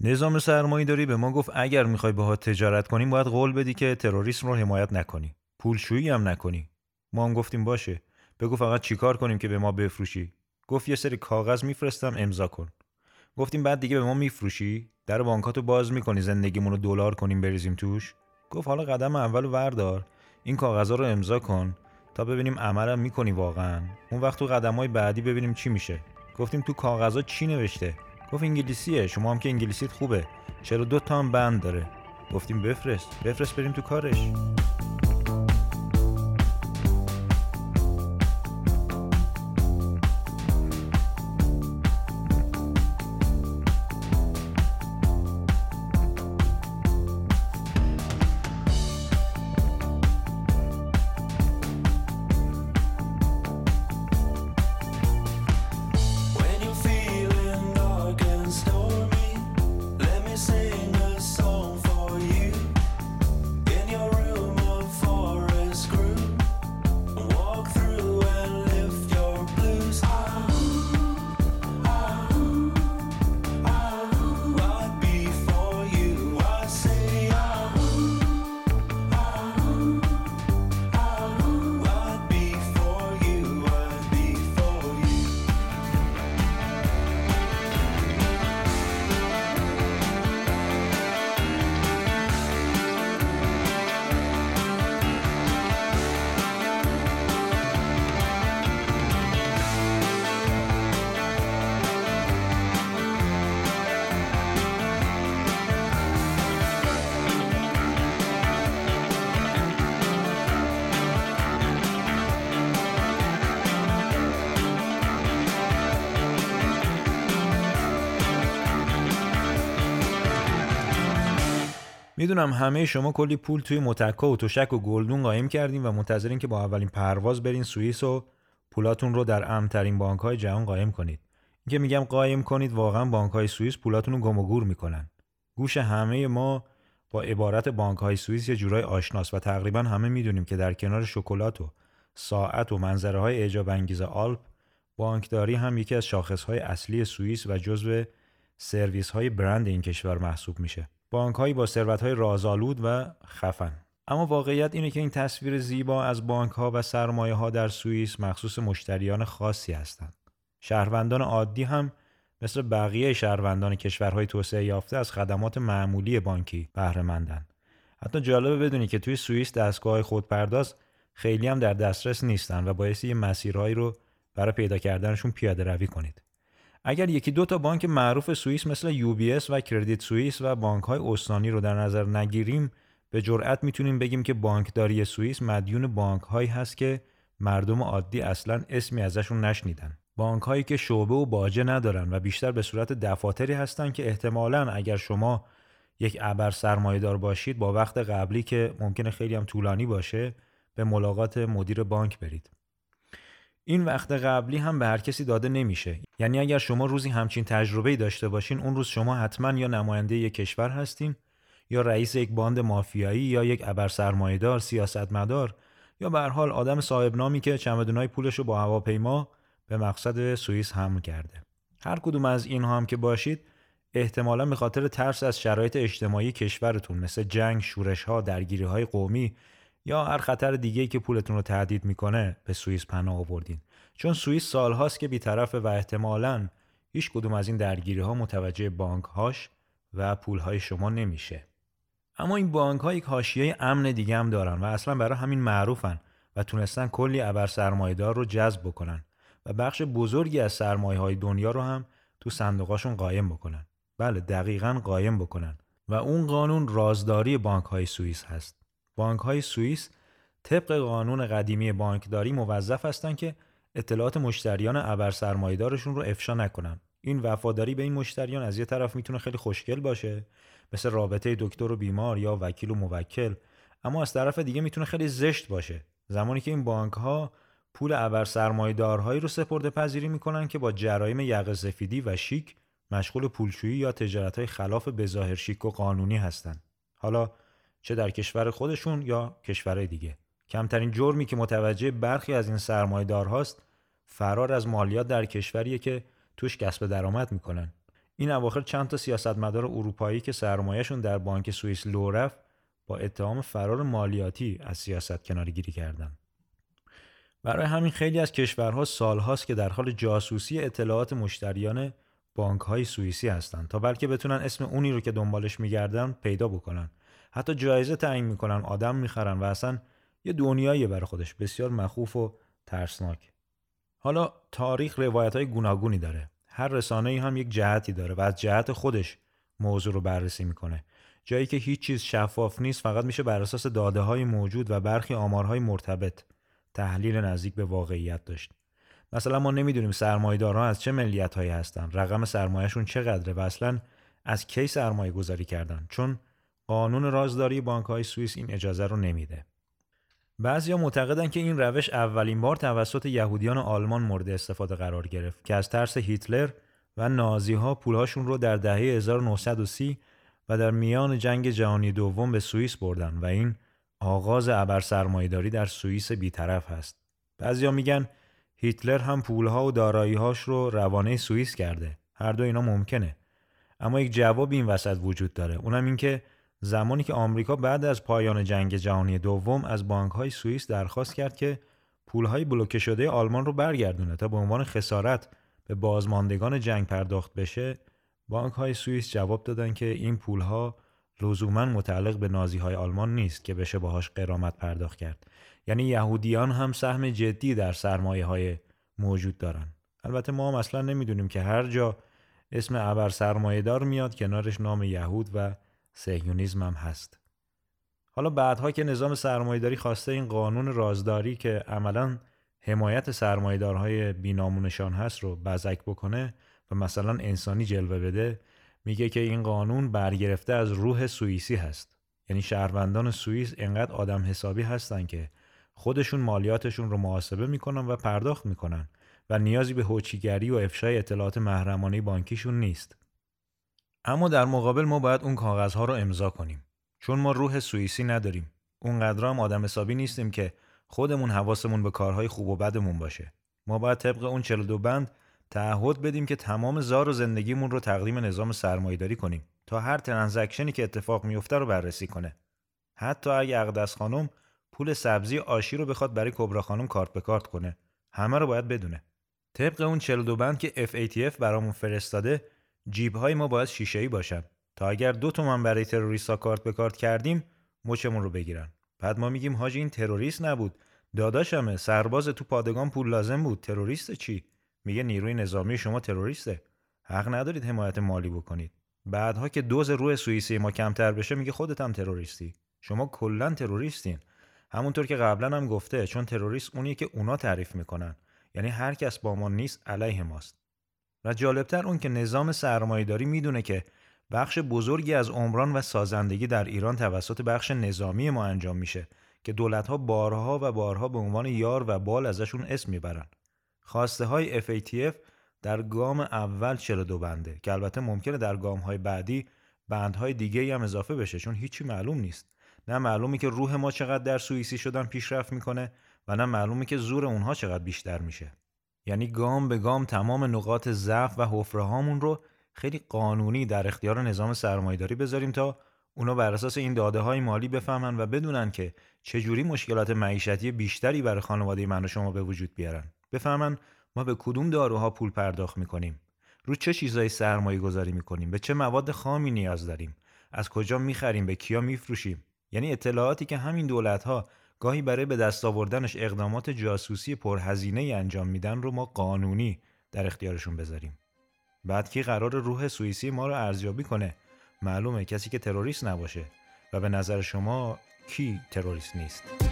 نظام سرمایه داری به ما گفت اگر می‌خوای باها تجارت کنیم باید قول بدی که تروریسم رو حمایت نکنی. پولشویی هم نکنی. ما هم گفتیم باشه. بگو فقط چیکار کنیم که به ما بفروشی؟ گفت یه سری کاغذ میفرستم امضا کن. گفتیم بعد دیگه به ما میفروشی؟ در بانکاتو باز می‌کنی زندگیمون رو دلار کنیم بریزیم توش؟ گفت حالا قدم اول وردار این کاغذها رو امضا کن تا ببینیم عملم می‌کنی واقعا. اون وقت تو قدم های بعدی ببینیم چی میشه. گفتیم تو کاغذها چی نوشته؟ گفت انگلیسیه شما هم که انگلیسیت خوبه. چرا دو تا هم بند داره؟ گفتیم بفرست بفرست بریم تو کارش. می‌دونم همه شما کلی پول توی متکا و تشک و گلدون قایم کردین و منتظرین که با اولین پرواز برین سوئیس و پولاتون رو در امنترین بانک های جهان قایم کنید. اینکه میگم قایم کنید واقعا بانک های سوئیس پولاتون رو گم و گور می‌کنن. گوش همه ما با عبارت بانک های سوئیس یه جورای آشناس و تقریبا همه می‌دونیم که در کنار شکلات و ساعت و منظره های اعجاب انگیز آلپ بانکداری هم یکی از شاخص های اصلی سوئیس و جزو سرویس های برند این کشور محسوب میشه. بانک با ثروت های رازآلود و خفن اما واقعیت اینه که این تصویر زیبا از بانک ها و سرمایه ها در سوئیس مخصوص مشتریان خاصی هستند. شهروندان عادی هم مثل بقیه شهروندان کشورهای توسعه یافته از خدمات معمولی بانکی بهره مندن. حتی جالبه بدونی که توی سوئیس دستگاه خودپرداز خیلی هم در دسترس نیستن و باعث یه مسیرهایی رو برای پیدا کردنشون پیاده روی کنید. اگر یکی دو تا بانک معروف سوئیس مثل یو و کردیت سوئیس و بانک های استانی رو در نظر نگیریم به جرأت می‌تونیم بگیم که بانکداری سوئیس مدیون بانک هایی هست که مردم عادی اصلا اسمی ازشون نشنیدن. بانک هایی که شعبه و باجه ندارن و بیشتر به صورت دفاتری هستن که احتمالا اگر شما یک ابر سرمایه باشید با وقت قبلی که ممکنه خیلی هم طولانی باشه به ملاقات مدیر بانک برید. این وقت قبلی هم به هر کسی داده نمیشه. یعنی اگر شما روزی همچین تجربه داشته باشین اون روز شما حتما یا نماینده یک کشور هستین یا رئیس یک باند مافیایی یا یک ابر سرمایه‌دار سیاستمدار یا به حال آدم صاحب نامی که چمدونای پولش رو با هواپیما به مقصد سوئیس حمل کرده. هر کدوم از اینها هم که باشید احتمالا به خاطر ترس از شرایط اجتماعی کشورتون مثل جنگ، شورش ها، درگیری های قومی یا هر خطر دیگه که پولتون رو تهدید می‌کنه به سوئیس پناه آوردین. چون سوئیس سالهاست که بیطرفه و احتمالا هیچ کدوم از این درگیری ها متوجه بانک هاش و پول های شما نمیشه. اما این بانک ها یک حاشیه امن دیگه هم دارن و اصلا برای همین معروفن و تونستن کلی ابر سرمایه‌دار رو جذب بکنن و بخش بزرگی از سرمایه های دنیا رو هم تو صندوقاشون قایم بکنن. بله دقیقا قایم بکنن و اون قانون رازداری بانک های سوئیس هست. بانک های سوئیس طبق قانون قدیمی بانکداری موظف هستند که اطلاعات مشتریان ابر سرمایه‌دارشون رو افشا نکنن. این وفاداری به این مشتریان از یه طرف می‌تونه خیلی خوشگل باشه مثل رابطه دکتر و بیمار یا وکیل و موکل اما از طرف دیگه می‌تونه خیلی زشت باشه زمانی که این بانک ها پول ابر سرمایه‌دارهایی رو سپرده پذیری می‌کنن که با جرایم یقه سفیدی و شیک مشغول پولشویی یا تجارت های خلاف بظاهر شیک و قانونی هستند. حالا چه در کشور خودشون یا کشورهای دیگه. کمترین جرمی که متوجه برخی از این سرمایه‌دارهاست فرار از مالیات در کشوریه که توش کسب درآمد می‌کنن. این اواخر چند تا سیاستمدار اروپایی که سرمایهشون در بانک سوئیس لو رفت با اتهام فرار مالیاتی از سیاست کناری گیری کردن. برای همین خیلی از کشورها سالهاست که در حال جاسوسی اطلاعات مشتریان بانک های سوئیسی هستند تا بلکه بتونن اسم اونی رو که دنبالش میگردن پیدا بکنن. حتی جایزه تعیین می‌کنن آدم می‌خرن و اصلا یه دنیایی برای خودش. بسیار مخوف و ترسناک. حالا تاریخ روایت های گوناگونی داره. هر رسانه هم یک جهتی داره و از جهت خودش موضوع رو بررسی می‌کنه. جایی که هیچ چیز شفاف نیست فقط میشه بر اساس داده های موجود و برخی آمارهای مرتبط تحلیل نزدیک به واقعیت داشت. مثلا ما نمی‌دونیم سرمایه‌دارها از چه ملیت هایی هستن رقم سرمایهشون چقدره و اصلا از کی سرمایه گذاری کردن. چون قانون رازداری بانک های سوئیس این اجازه رو نمیده بعضیا معتقدن که این روش اولین بار توسط یهودیان آلمان مورد استفاده قرار گرفت که از ترس هیتلر و نازی ها پولهاشون رو در دهه 1930 و در میان جنگ جهانی دوم به سوئیس بردن و این آغاز ابر سرمایهداری در سوئیس بیطرف هست. بعضیا میگن هیتلر هم پولها و داراییهاش رو روانه سوئیس کرده. هر دو اینا ممکنه. اما یک جواب این وسط وجود داره. اونم این که زمانی که آمریکا بعد از پایان جنگ جهانی دوم از بانک‌های سوئیس درخواست کرد که پولهای بلوکه شده آلمان رو برگردونه تا به عنوان خسارت به بازماندگان جنگ پرداخت بشه بانک های سوئیس جواب دادن که این پولها لزوما متعلق به نازی های آلمان نیست که بشه باهاش قرامت پرداخت کرد. یعنی یهودیان هم سهم جدی در سرمایه های موجود دارن. البته ما هم اصلا نمی‌دونیم که هر جا اسم ابر سرمایه دار میاد کنارش نام یهود و سهیونیزم هم هست. حالا بعدها که نظام سرمایهداری خواسته این قانون رازداری که عملا حمایت سرمایهدارهای بینامونشان هست رو بزک بکنه و مثلا انسانی جلوه بده میگه که این قانون برگرفته از روح سوئیسی هست. یعنی شهروندان سوئیس انقدر آدم حسابی هستن که خودشون مالیاتشون رو محاسبه می‌کنن و پرداخت می‌کنن و نیازی به هوچیگری و افشای اطلاعات محرمانه بانکیشون نیست. اما در مقابل ما باید اون کاغذها رو امضا کنیم. چون ما روح سوئیسی نداریم. اونقدر هم آدم حسابی نیستیم که خودمون حواسمون به کارهای خوب و بدمون باشه. ما باید طبق اون 42 بند تعهد بدیم که تمام زار و زندگیمون رو تقدیم نظام سرمایهداری کنیم تا هر ترانزکشنی که اتفاق میفته رو بررسی کنه. حتی اگه اقدس خانم پول سبزی آشی رو بخواد برای کبرا خانم کارت به کارت کنه. همه رو باید بدونه. طبق اون 42 بند که FATF برامون فرستاده جیب های ما باید شیشه ای باشن تا اگر دو تومن برای تروریستا کارت به کارت کردیم مچمون رو بگیرن. بعد ما میگیم حاجی این تروریست نبود. داداشمه سرباز تو پادگان پول لازم بود. تروریست چی؟ میگه نیروی نظامی شما تروریسته. حق ندارید حمایت مالی بکنید. بعدها که دوز روح سوئیسی ما کمتر بشه میگه خودت هم تروریستی. شما کلا تروریستین. همونطور که قبلا هم گفته چون تروریست اونیه که اونا تعریف می‌کنن. یعنی هر کس با ما نیست علیه ماست. و جالبتر اون که نظام سرمایهداری می‌دونه که بخش بزرگی از عمران و سازندگی در ایران توسط بخش نظامی ما انجام میشه که دولتها بارها و بارها به عنوان یار و بال ازشون اسم می‌برن. خواسته های FATF در گام اول 42 بنده؟ که البته ممکنه در گام های بعدی بندهای دیگه هم اضافه بشه چون هیچی معلوم نیست. نه معلومه که روح ما چقدر در سوئیسی شدن پیشرفت می‌کنه و نه معلومه که زور اونها چقدر بیشتر میشه. یعنی گام به گام تمام نقاط ضعف و حفره هامون رو خیلی قانونی در اختیار نظام سرمایهداری بذاریم تا اونا بر اساس این داده های مالی بفهمن و بدونن که چجوری مشکلات معیشتی بیشتری برای خانواده من و شما به وجود بیارن. بفهمن ما به کدوم داروها پول پرداخت می‌کنیم. رو چه چیزایی سرمایه گذاری می‌کنیم؟ به چه مواد خامی نیاز داریم؟ از کجا می‌خریم؟ به کیا میفروشیم؟ یعنی اطلاعاتی که همین دولت ها گاهی برای به دست آوردنش اقدامات جاسوسی پرهزینه انجام میدن رو ما قانونی در اختیارشون بذاریم. بعد کی قرار روح سوئیسی ما رو ارزیابی کنه؟ معلومه کسی که تروریست نباشه و به نظر شما کی تروریست نیست؟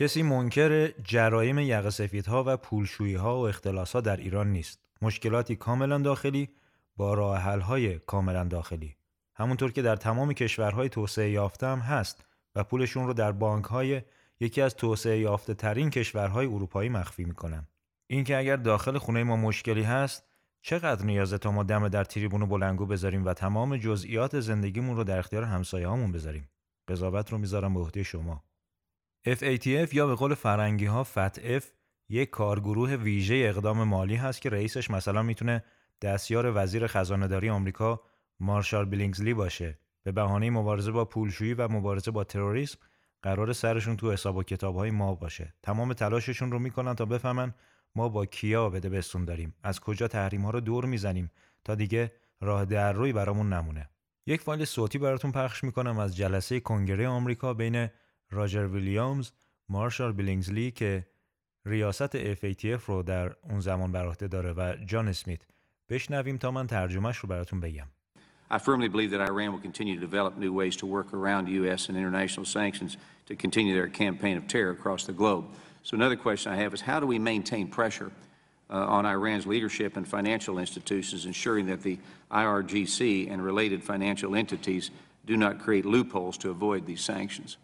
کسی منکر جرایم یقه سفیدها و پولشوییها و اختلاسها در ایران نیست. مشکلاتی کاملا داخلی با راه های کاملا داخلی. همونطور که در تمام کشورهای توسعه یافته هم هست و پولشون رو در بانک های یکی از توسعه یافته ترین کشورهای اروپایی مخفی می‌کنن. اینکه اگر داخل خونه ما مشکلی هست چقدر نیازه تا ما دم در تریبون بلنگو بذاریم و تمام جزئیات زندگیمون رو در اختیار همسایه هامون بذاریم قضاوت رو می‌ذارم به عهده شما FATF یا به قول فرنگی ها FATF یک کارگروه ویژه اقدام مالی هست که رئیسش مثلا می‌تونه دستیار وزیر خزانهداری آمریکا مارشال بیلینگزلی باشه. به بهانه مبارزه با پولشویی و مبارزه با تروریسم قرار سرشون تو حساب و کتاب های ما باشه. تمام تلاششون رو می‌کنن تا بفهمن ما با کیا بده بستون داریم. از کجا تحریم ها رو دور می‌زنیم تا دیگه راه در روی برامون نمونه. یک فایل صوتی براتون پخش می‌کنم از جلسه کنگره آمریکا بین راجر ویلیامز مارشال بیلینگزلی که ریاست FATF رو در اون زمان بر عهده داره و جان اسمیت بشنویم تا من ترجمهش رو براتون بگم I firmly believe that Iran will continue to develop new ways to work around U.S. and international sanctions to continue their campaign of terror across the globe. So, another question I have is how do we maintain pressure uh, on Iran's leadership and financial institutions, ensuring that the IRGC and related financial entities do not create loopholes to avoid these sanctions?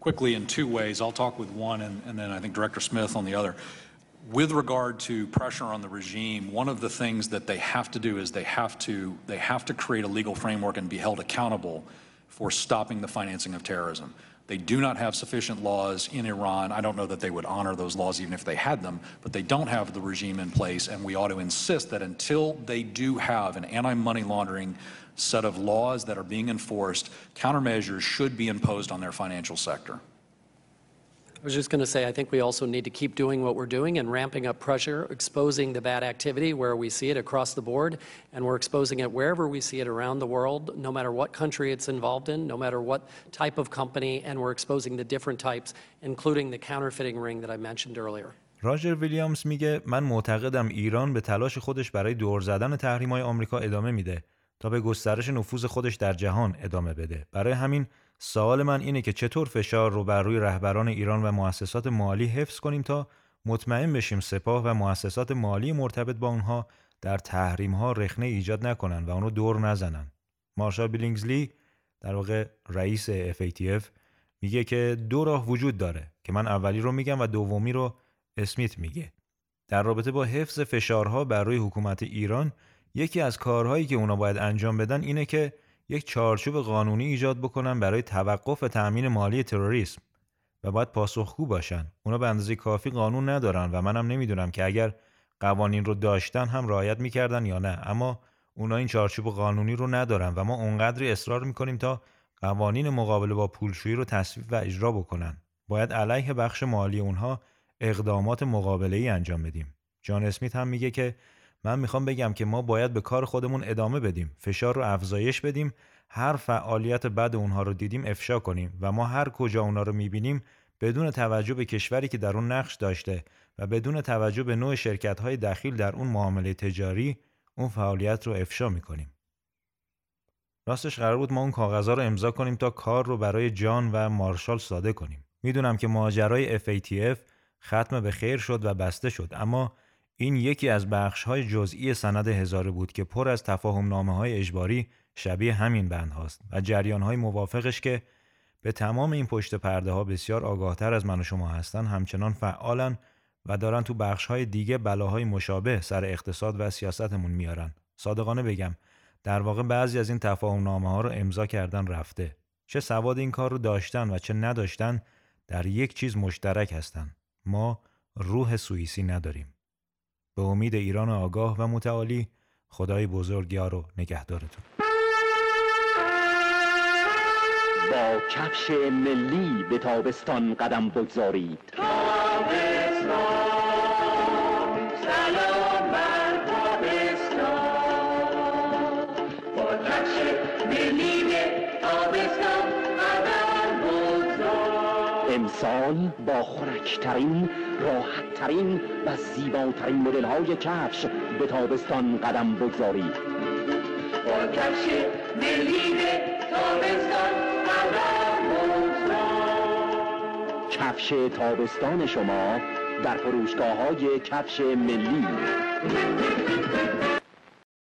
quickly in two ways. I'll talk with one and, and then I think Director Smith on the other. With regard to pressure on the regime, one of the things that they have to do is they have to they have to create a legal framework and be held accountable for stopping the financing of terrorism. They do not have sufficient laws in Iran. I don't know that they would honor those laws even if they had them, but they don't have the regime in place, and we ought to insist that until they do have an anti money laundering set of laws that are being enforced, countermeasures should be imposed on their financial sector. I was just going to say, I think we also need to keep doing what we're doing and ramping up pressure, exposing the bad activity where we see it across the board, and we're exposing it wherever we see it around the world, no matter what country it's involved in, no matter what type of company, and we're exposing the different types, including the counterfeiting ring that I mentioned earlier. راجر ویلیامز میگه من معتقدم ایران به تلاش خودش برای دور زدن تحریم های آمریکا ادامه میده تا به گسترش نفوذ خودش در جهان ادامه بده. برای همین سوال من اینه که چطور فشار رو بر روی رهبران ایران و مؤسسات مالی حفظ کنیم تا مطمئن بشیم سپاه و مؤسسات مالی مرتبط با اونها در تحریم ها رخنه ایجاد نکنن و اونو دور نزنن. مارشال بیلینگزلی در واقع رئیس FATF میگه که دو راه وجود داره که من اولی رو میگم و دومی رو اسمیت میگه. در رابطه با حفظ فشارها بر روی حکومت ایران یکی از کارهایی که اونا باید انجام بدن اینه که یک چارچوب قانونی ایجاد بکنن برای توقف تأمین مالی تروریسم و باید پاسخگو باشن. اونا به اندازه کافی قانون ندارن و منم نمی‌دونم که اگر قوانین رو داشتن هم رعایت می‌کردن یا نه اما اونا این چارچوب قانونی رو ندارن و ما اونقدری اصرار می‌کنیم تا قوانین مقابله با پولشویی رو تصویب و اجرا بکنن. باید علیه بخش مالی اونها اقدامات مقابله ای انجام بدیم. جان اسمیت هم میگه که من می‌خوام بگم که ما باید به کار خودمون ادامه بدیم فشار رو افزایش بدیم هر فعالیت بد اونها رو دیدیم افشا کنیم و ما هر کجا اونها رو می‌بینیم بدون توجه به کشوری که در اون نقش داشته و بدون توجه به نوع شرکت های دخیل در اون معامله تجاری اون فعالیت رو افشا می‌کنیم. راستش قرار بود ما اون کاغذها رو امضا کنیم تا کار رو برای جان و مارشال ساده کنیم. می‌دونم که ماجرای FATF ختم به خیر شد و بسته شد اما این یکی از بخش های جزئی سند هزاره بود که پر از تفاهم نامه های اجباری شبیه همین بند هاست و جریان های موافقش که به تمام این پشت پرده ها بسیار آگاهتر از من و شما هستن همچنان فعالن و دارن تو بخش های دیگه بلاهای مشابه سر اقتصاد و سیاستمون میارن. صادقانه بگم در واقع بعضی از این تفاهم نامه ها رو امضا کردن رفته. چه سواد این کار رو داشتن و چه نداشتن در یک چیز مشترک هستن. ما روح سوئیسی نداریم. به امید ایران آگاه و متعالی خدای بزرگیار و نگهدارتون. با کفش ملی به تابستان قدم بگذارید. امسال با خورکترین راحتترین و زیباترین مدل های کفش به تابستان قدم بگذارید. با کفش ملی تابستان قدم بگذار. کفش تابستان شما در فروشگاه های کفش ملی.